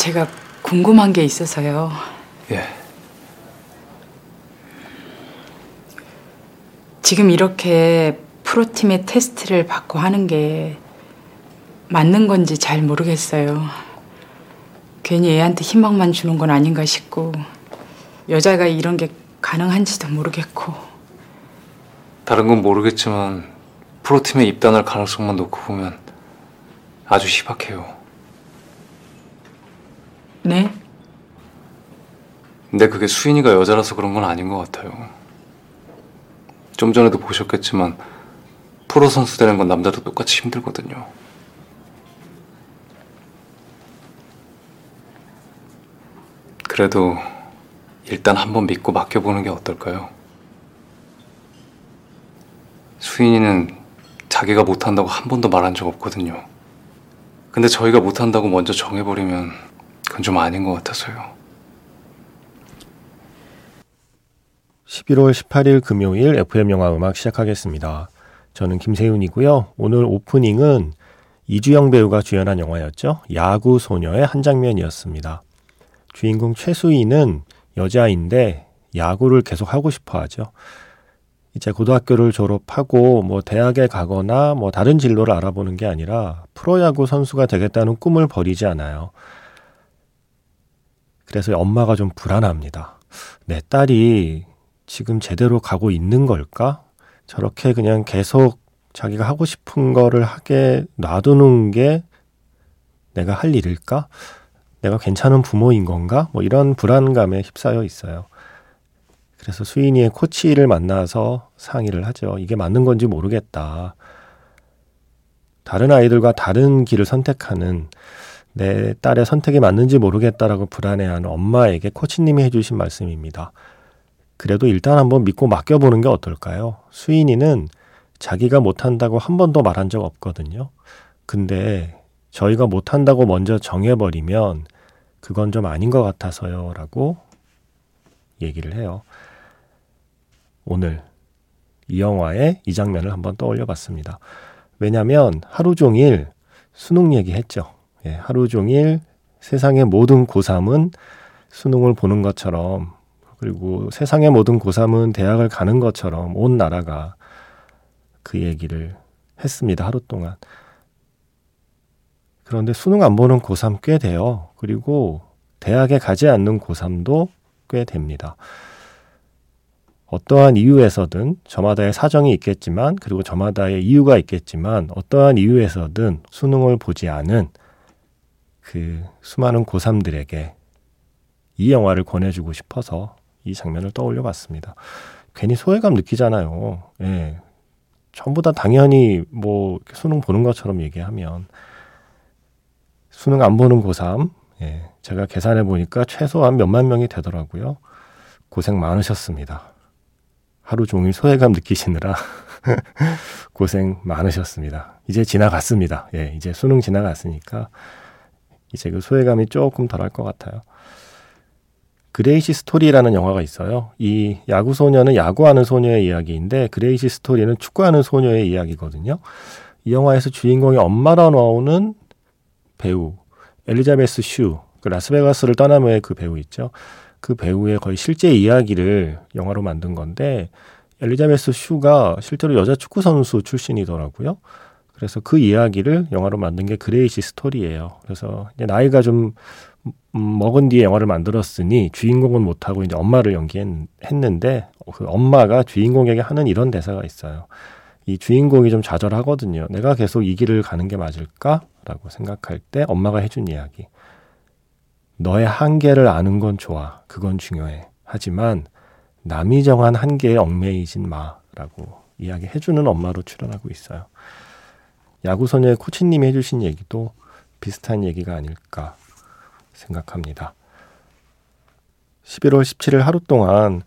제가 궁금한 게 있어서요. 예. 지금 이렇게 프로팀의 테스트를 받고 하는 게 맞는 건지 잘 모르겠어요. 괜히 애한테 희망만 주는 건 아닌가 싶고 여자가 이런 게 가능한지도 모르겠고 다른 건 모르겠지만 프로팀에 입단할 가능성만 놓고 보면 아주 희박해요. 네? 근데 그게 수인이가 여자라서 그런 건 아닌 것 같아요. 좀 전에도 보셨겠지만 프로 선수 되는 건 남자도 똑같이 힘들거든요. 그래도 일단 한번 믿고 맡겨보는 게 어떨까요? 수인이는 자기가 못한다고 한 번도 말한 적 없거든요. 근데 저희가 못한다고 먼저 정해버리면 그건 좀 아닌 것 같아서요. 11월 18일 금요일 FM 영화 음악 시작하겠습니다. 저는 김세윤이고요. 오늘 오프닝은 이주영 배우가 주연한 영화였죠. 야구 소녀의 한 장면이었습니다. 주인공 최수희는 여자인데 야구를 계속 하고 싶어 하죠. 이제 고등학교를 졸업하고 뭐 대학에 가거나 뭐 다른 진로를 알아보는 게 아니라 프로야구 선수가 되겠다는 꿈을 버리지 않아요. 그래서 엄마가 좀 불안합니다. 내 딸이 지금 제대로 가고 있는 걸까? 저렇게 그냥 계속 자기가 하고 싶은 거를 하게 놔두는 게 내가 할 일일까? 내가 괜찮은 부모인 건가? 뭐 이런 불안감에 휩싸여 있어요. 그래서 수인이의 코치를 만나서 상의를 하죠. 이게 맞는 건지 모르겠다. 다른 아이들과 다른 길을 선택하는 내 딸의 선택이 맞는지 모르겠다라고 불안해하는 엄마에게 코치님이 해주신 말씀입니다. 그래도 일단 한번 믿고 맡겨보는 게 어떨까요? 수인이는 자기가 못한다고 한 번도 말한 적 없거든요. 근데 저희가 못한다고 먼저 정해버리면 그건 좀 아닌 것 같아서요. 라고 얘기를 해요. 오늘 이 영화의 이 장면을 한번 떠올려 봤습니다. 왜냐면 하루 종일 수능 얘기했죠. 예, 하루 종일 세상의 모든 고3은 수능을 보는 것처럼 그리고 세상의 모든 고3은 대학을 가는 것처럼 온 나라가 그 얘기를 했습니다. 하루 동안. 그런데 수능 안 보는 고3 꽤 돼요. 그리고 대학에 가지 않는 고3도 꽤 됩니다. 어떠한 이유에서든 저마다의 사정이 있겠지만 그리고 저마다의 이유가 있겠지만 어떠한 이유에서든 수능을 보지 않은 그 수많은 고3들에게 이 영화를 권해주고 싶어서 이 장면을 떠올려 봤습니다. 괜히 소외감 느끼잖아요. 예. 전부 다 당연히 뭐 수능 보는 것처럼 얘기하면 수능 안 보는 고3 예. 제가 계산해 보니까 최소한 몇만 명이 되더라고요. 고생 많으셨습니다. 하루 종일 소외감 느끼시느라 고생 많으셨습니다. 이제 지나갔습니다. 예, 이제 수능 지나갔으니까 이제 그 소외감이 조금 덜할 것 같아요. 그레이시 스토리라는 영화가 있어요. 이 야구 소녀는 야구하는 소녀의 이야기인데 그레이시 스토리는 축구하는 소녀의 이야기거든요. 이 영화에서 주인공의 엄마로 나오는 배우 엘리자베스 슈, 그 라스베가스를 후에 그 배우 있죠. 그 배우의 거의 실제 이야기를 영화로 만든 건데 엘리자베스 슈가 실제로 여자 축구 선수 출신이더라고요. 그래서 그 이야기를 영화로 만든 게 그레이시 스토리예요. 그래서 나이가 좀 음, 먹은 뒤에 영화를 만들었으니 주인공은 못하고 이제 엄마를 연기했는데 그 엄마가 주인공에게 하는 이런 대사가 있어요. 이 주인공이 좀 좌절하거든요. 내가 계속 이 길을 가는 게 맞을까라고 생각할 때 엄마가 해준 이야기. 너의 한계를 아는 건 좋아. 그건 중요해. 하지만 남이 정한 한계에 얽매이진 마라고 이야기해주는 엄마로 출연하고 있어요. 야구소녀의 코치님이 해주신 얘기도 비슷한 얘기가 아닐까 생각합니다. 11월 17일 하루 동안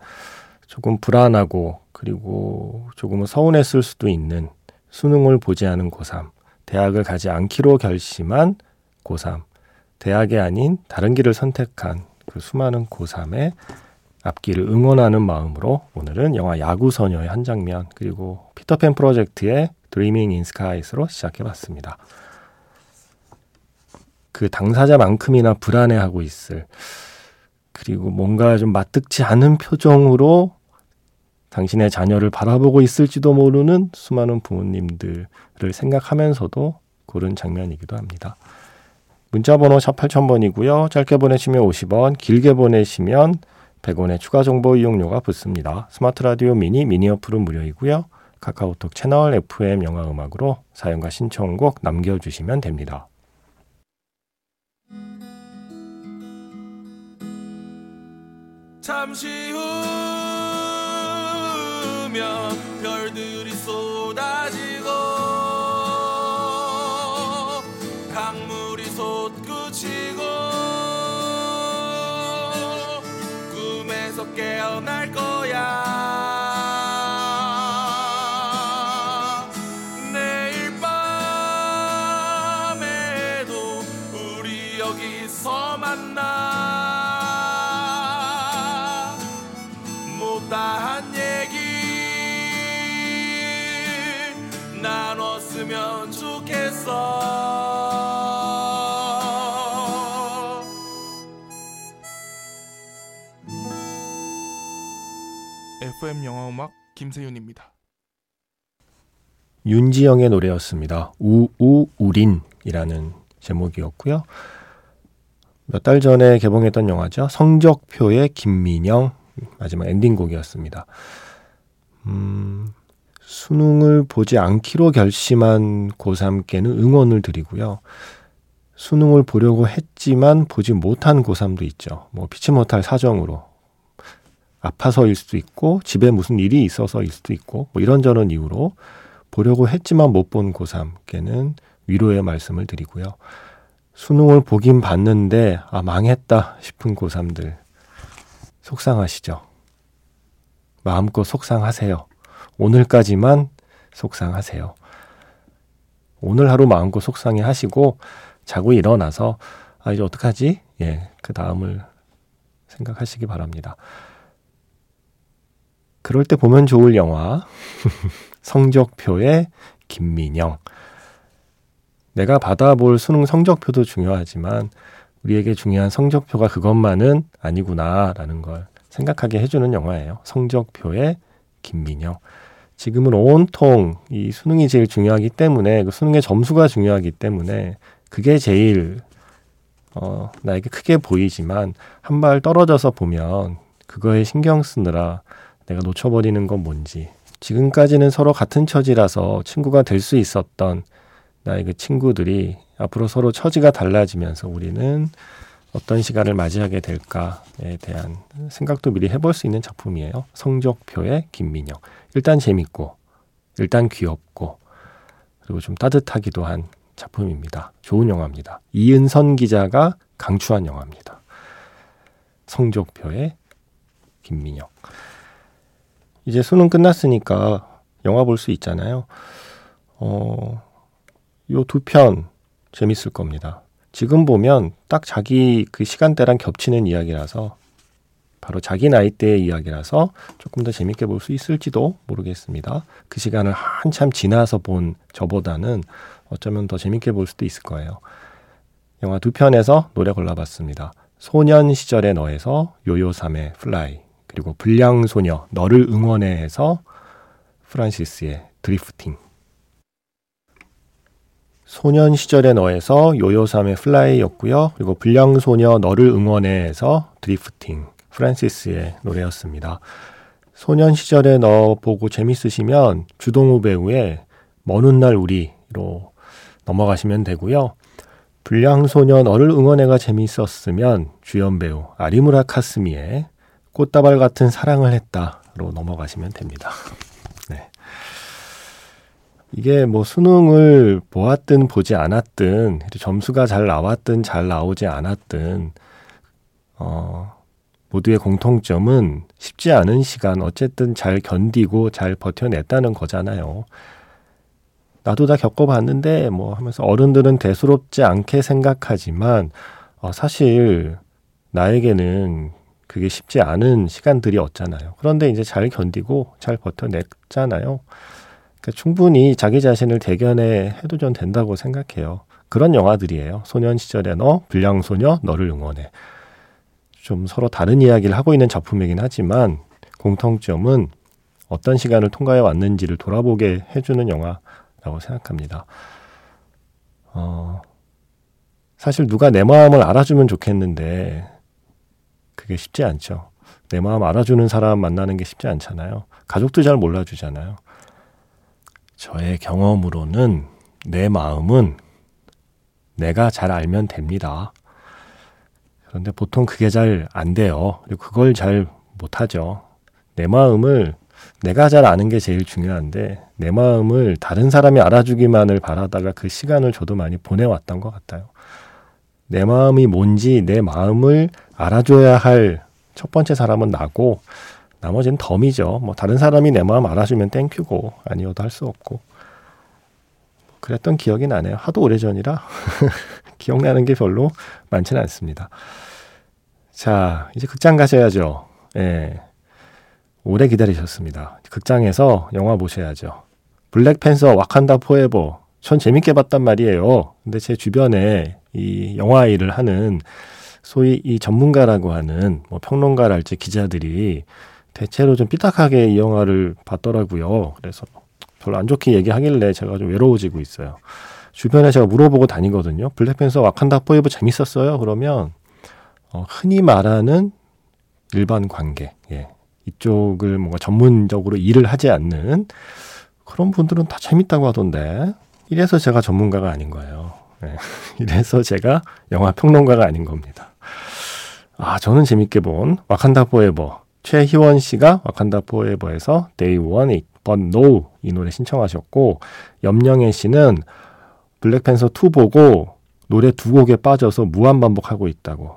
조금 불안하고 그리고 조금은 서운했을 수도 있는 수능을 보지 않은 고3, 대학을 가지 않기로 결심한 고3, 대학이 아닌 다른 길을 선택한 그 수많은 고3의 앞길을 응원하는 마음으로 오늘은 영화 야구소녀의 한 장면 그리고 피터팬 프로젝트의 드리밍 인 스카이스로 시작해 봤습니다. 그 당사자만큼이나 불안해하고 있을 그리고 뭔가 좀 마뜩지 않은 표정으로 당신의 자녀를 바라보고 있을지도 모르는 수많은 부모님들을 생각하면서도 고른 장면이기도 합니다. 문자 번호 샵 8000번이고요. 짧게 보내시면 50원, 길게 보내시면 100원의 추가 정보 이용료가 붙습니다. 스마트 라디오 미니 미니 어플은 무료이고요. 카카오톡 채널 FM 영화 음악으로 사연과 신청곡 남겨주시면 됩니다. 잠시 후면 별들이 쏟아지고 강물이 솟구치고 꿈에서 깨어날 거 여기서 만나 못다한 얘기 나눴으면 좋겠어 FM 영화 음악 김세윤입니다. 윤지영의 노래였습니다. 우우우린이라는 제목이었고요. 몇 달 전에 개봉했던 영화죠. 성적표의 김민영 마지막 엔딩곡이었습니다. 음, 수능을 보지 않기로 결심한 고3께는 응원을 드리고요. 수능을 보려고 했지만 보지 못한 고3도 있죠. 뭐 피치 못할 사정으로 아파서일 수도 있고 집에 무슨 일이 있어서일 수도 있고 뭐 이런저런 이유로 보려고 했지만 못 본 고3께는 위로의 말씀을 드리고요. 수능을 보긴 봤는데 아 망했다 싶은 고3들 속상하시죠? 마음껏 속상하세요. 오늘까지만 속상하세요. 오늘 하루 마음껏 속상해 하시고 자고 일어나서 아 이제 어떡하지? 예, 그 다음을 생각하시기 바랍니다. 그럴 때 보면 좋을 영화 성적표의 김민영 내가 받아볼 수능 성적표도 중요하지만 우리에게 중요한 성적표가 그것만은 아니구나라는 걸 생각하게 해주는 영화예요. 성적표의 김민영. 지금은 온통 이 수능이 제일 중요하기 때문에 그 수능의 점수가 중요하기 때문에 그게 제일 어, 나에게 크게 보이지만 한 발 떨어져서 보면 그거에 신경 쓰느라 내가 놓쳐버리는 건 뭔지 지금까지는 서로 같은 처지라서 친구가 될 수 있었던 나의 그 친구들이 앞으로 서로 처지가 달라지면서 우리는 어떤 시간을 맞이하게 될까에 대한 생각도 미리 해볼 수 있는 작품이에요. 성적표의 김민영. 일단 재밌고, 일단 귀엽고, 그리고 좀 따뜻하기도 한 작품입니다. 좋은 영화입니다. 이은선 기자가 강추한 영화입니다. 성적표의 김민영. 이제 수능 끝났으니까 영화 볼 수 있잖아요. 어, 요 두 편 재밌을 겁니다. 지금 보면 딱 자기 그 시간대랑 겹치는 이야기라서 바로 자기 나이대의 이야기라서 조금 더 재밌게 볼 수 있을지도 모르겠습니다. 그 시간을 한참 지나서 본 저보다는 어쩌면 더 재밌게 볼 수도 있을 거예요. 영화 두 편에서 노래 골라봤습니다. 소년 시절의 너에서 요요삼의 Fly 그리고 불량소녀 너를 응원해에서 프란시스의 Drifting 소년 시절의 너에서 요요삼의 Fly였고요. 그리고 불량소녀 너를 응원해에서 Drifting 프란시스의 노래였습니다. 소년 시절의 너 보고 재밌으시면 주동우 배우의 먼 훗날 우리로 넘어가시면 되고요. 불량소녀 너를 응원해가 재밌었으면 주연 배우 아리무라 카스미의 꽃다발 같은 사랑을 했다로 넘어가시면 됩니다. 네. 이게 뭐 수능을 보았든 보지 않았든 점수가 잘 나왔든 잘 나오지 않았든 어 모두의 공통점은 쉽지 않은 시간 어쨌든 잘 견디고 잘 버텨냈다는 거잖아요. 나도 다 겪어봤는데 뭐 하면서 어른들은 대수롭지 않게 생각하지만 어, 사실 나에게는 그게 쉽지 않은 시간들이었잖아요. 그런데 이제 잘 견디고 잘 버텨냈잖아요. 그러니까 충분히 자기 자신을 대견해 해도 전 된다고 생각해요. 그런 영화들이에요. 소년 시절의 너, 불량소녀, 너를 응원해. 좀 서로 다른 이야기를 하고 있는 작품이긴 하지만 공통점은 어떤 시간을 통과해 왔는지를 돌아보게 해주는 영화라고 생각합니다. 어, 사실 누가 내 마음을 알아주면 좋겠는데 그게 쉽지 않죠. 내 마음 알아주는 사람 만나는 게 쉽지 않잖아요. 가족도 잘 몰라주잖아요. 저의 경험으로는 내 마음은 내가 잘 알면 됩니다. 그런데 보통 그게 잘 안 돼요. 그리고 그걸 잘 못하죠. 내 마음을 내가 잘 아는 게 제일 중요한데 내 마음을 다른 사람이 알아주기만을 바라다가 그 시간을 저도 많이 보내왔던 것 같아요. 내 마음이 뭔지 내 마음을 알아줘야 할 첫 번째 사람은 나고 나머지는 덤이죠. 뭐 다른 사람이 내 마음 알아주면 땡큐고 아니어도 할 수 없고 그랬던 기억이 나네요. 하도 오래전이라 기억나는 게 별로 많지는 않습니다. 자, 이제 극장 가셔야죠. 예. 오래 기다리셨습니다. 극장에서 영화 보셔야죠. 블랙팬서 와칸다 포에버. 전 재밌게 봤단 말이에요. 근데 제 주변에 이 영화 일을 하는 소위 이 전문가라고 하는 뭐 평론가랄지 기자들이 대체로 좀 삐딱하게 이 영화를 봤더라고요. 그래서 별로 안 좋게 얘기하길래 제가 좀 외로워지고 있어요. 주변에 제가 물어보고 다니거든요. 블랙팬서 와칸다 포에버 재밌었어요? 그러면 어, 흔히 말하는 일반 관계, 예. 이쪽을 뭔가 전문적으로 일을 하지 않는 그런 분들은 다 재밌다고 하던데 이래서 제가 전문가가 아닌 거예요. 예. 이래서 제가 영화 평론가가 아닌 겁니다. 아, 저는 재밌게 본 와칸다 포에버. 최희원 씨가 와칸다 포에버에서 They Want It, But No 이 노래 신청하셨고 염영애 씨는 블랙팬서 2 보고 노래 두 곡에 빠져서 무한 반복하고 있다고.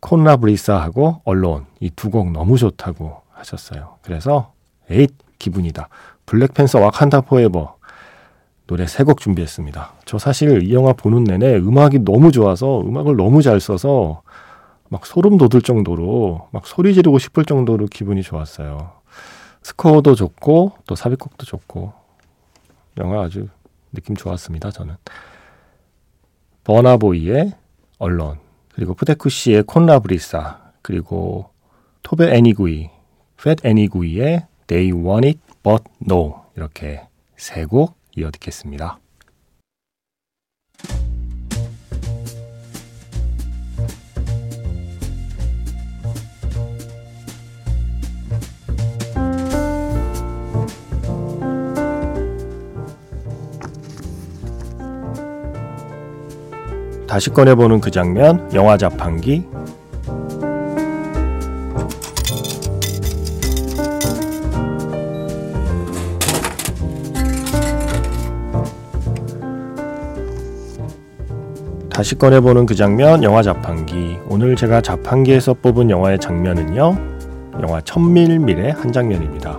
Con La Brisa하고 Alone 이 두 곡 너무 좋다고 하셨어요. 그래서 에잇 기분이다. 블랙팬서 와칸다 포에버 노래 세 곡 준비했습니다. 저 사실 이 영화 보는 내내 음악이 너무 좋아서 음악을 너무 잘 써서 막 소름 돋을 정도로 막 소리 지르고 싶을 정도로 기분이 좋았어요. 스코어도 좋고 또 삽입곡도 좋고 영화 아주 느낌 좋았습니다. 저는 버나보이의 언론 그리고 푸데쿠시의 콘라브리사 그리고 토베 애니구이 팻 애니구이의 They Want It But No 이렇게 세 곡 이어 듣겠습니다. 다시 꺼내보는 그 장면, 영화 자판기. 다시 꺼내보는 그 장면, 영화 자판기. 오늘 제가 자판기에서 뽑은 영화의 장면은요, 영화 천밀밀의 한 장면입니다.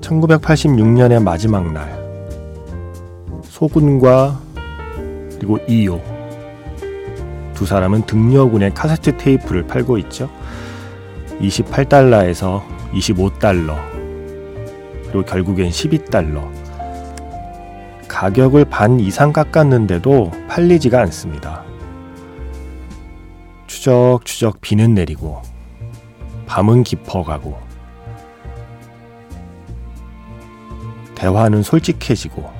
1986년의 마지막 날, 소군과 그리고 이요. 두 사람은 등려군의 카세트 테이프를 팔고 있죠. 28달러에서 25달러. 그리고 결국엔 12달러. 가격을 반 이상 깎았는데도 팔리지가 않습니다. 추적추적 비는 내리고 밤은 깊어가고 대화는 솔직해지고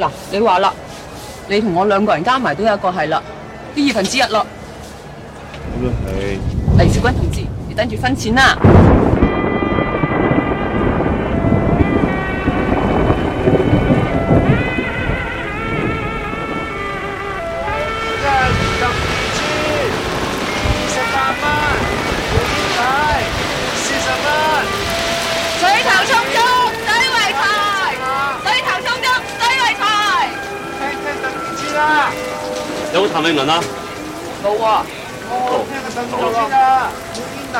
嗱，你话啦，你同我两个人加埋都有一个系啦，啲二分之一咯。咁都系。黎小君同志，你等住分钱啦。轮啦？到我。听啦，冇底。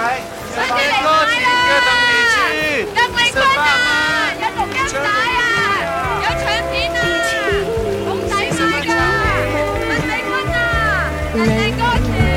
邓丽君啊，有录音带啊，有唱片啊，好抵买噶，邓丽君啊，邓丽君。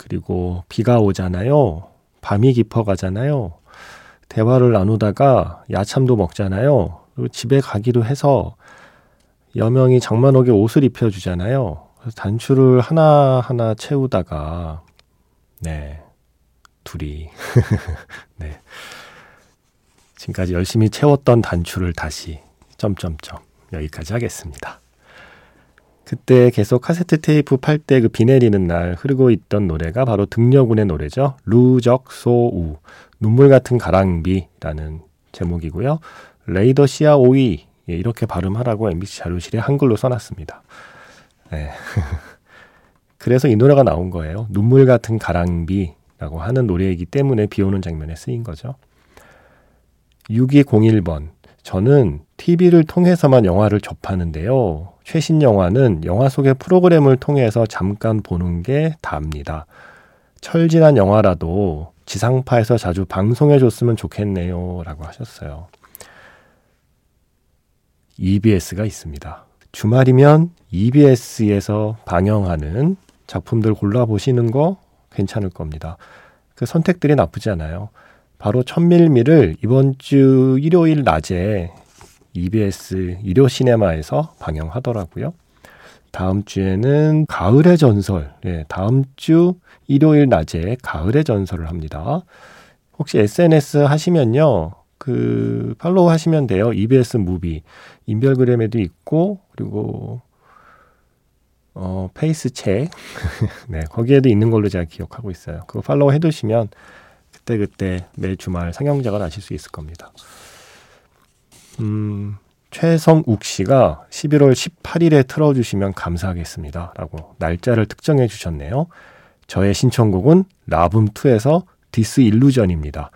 그리고 비가 오잖아요. 밤이 깊어 가잖아요. 대화를 나누다가 야참도 먹잖아요. 그리고 집에 가기로 해서 여명이 장만옥에 옷을 입혀주잖아요. 그래서 단추를 하나하나 채우다가, 네, 둘이, 네. 지금까지 열심히 채웠던 단추를 다시, 점점점, 여기까지 하겠습니다. 그때 계속 카세트 테이프 팔 때 그 비 내리는 날 흐르고 있던 노래가 바로 등려군의 노래죠. 루적소우, 눈물 같은 가랑비라는 제목이고요. 레이더 시아 오이, 예, 이렇게 발음하라고 MBC 자료실에 한글로 써놨습니다. 네. 그래서 이 노래가 나온 거예요. 눈물 같은 가랑비라고 하는 노래이기 때문에 비 오는 장면에 쓰인 거죠. 6201번. 저는 TV를 통해서만 영화를 접하는데요. 최신 영화는 영화 속의 프로그램을 통해서 잠깐 보는 게 다입니다. 철진한 영화라도 지상파에서 자주 방송해 줬으면 좋겠네요. 라고 하셨어요. EBS가 있습니다. 주말이면 EBS에서 방영하는 작품들 골라보시는 거 괜찮을 겁니다. 그 선택들이 나쁘지 않아요. 바로 첨밀밀을 이번 주 일요일 낮에 EBS 일요 시네마에서 방영하더라고요. 다음 주에는 가을의 전설, 예, 다음 주 일요일 낮에 가을의 전설을 합니다. 혹시 SNS 하시면요, 그 follow 하시면 돼요. EBS movie 인별그램에도 있고 그리고 어 페이스 책, 네 거기에도 있는 걸로 제가 기억하고 있어요. 그거 follow 해 두시면 그때 그때 매 주말 상영작을 아실 수 있을 겁니다. 음. 최성욱 씨가 11월 18일에 틀어주시면 감사하겠습니다. 라고 날짜를 특정해 주셨네요. 저의 신청곡은 라붐2에서 Disillusion입니다.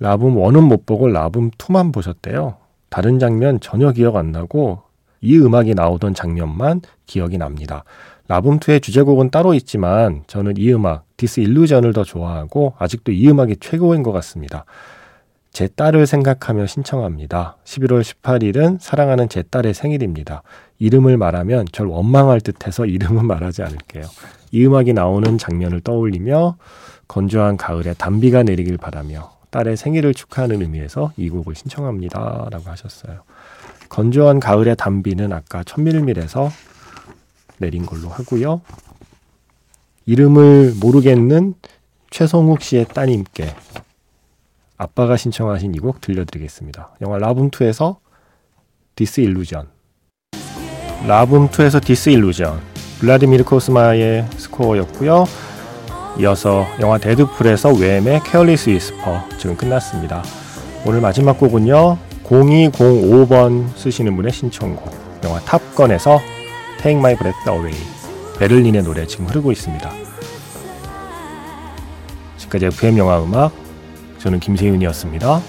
라붐 1은 못 보고 라붐 2만 보셨대요. 다른 장면 전혀 기억 안 나고 이 음악이 나오던 장면만 기억이 납니다. 라붐 2의 주제곡은 따로 있지만 저는 이 음악 Disillusion을 더 좋아하고 아직도 이 음악이 최고인 것 같습니다. 제 딸을 생각하며 신청합니다. 11월 18일은 사랑하는 제 딸의 생일입니다. 이름을 말하면 절 원망할 듯해서 이름은 말하지 않을게요. 이 음악이 나오는 장면을 떠올리며 건조한 가을에 단비가 내리길 바라며 딸의 생일을 축하하는 의미에서 이 곡을 신청합니다. 라고 하셨어요. 건조한 가을의 단비는 아까 첨밀밀에서 내린 걸로 하고요. 이름을 모르겠는 최성욱 씨의 따님께 아빠가 신청하신 이 곡 들려드리겠습니다. 영화 라붐2에서 Disillusion 라붐2에서 Disillusion 블라디미르 코스마의 스코어였고요. 이어서 영화 데드풀에서 Wham의 Careless Whisper 지금 끝났습니다. 오늘 마지막 곡은요. 0205번 쓰시는 분의 신청곡 영화 탑건에서 Take My Breath Away 베를린의 노래 지금 흐르고 있습니다. 지금까지 FM 영화 음악 저는 김세윤이었습니다.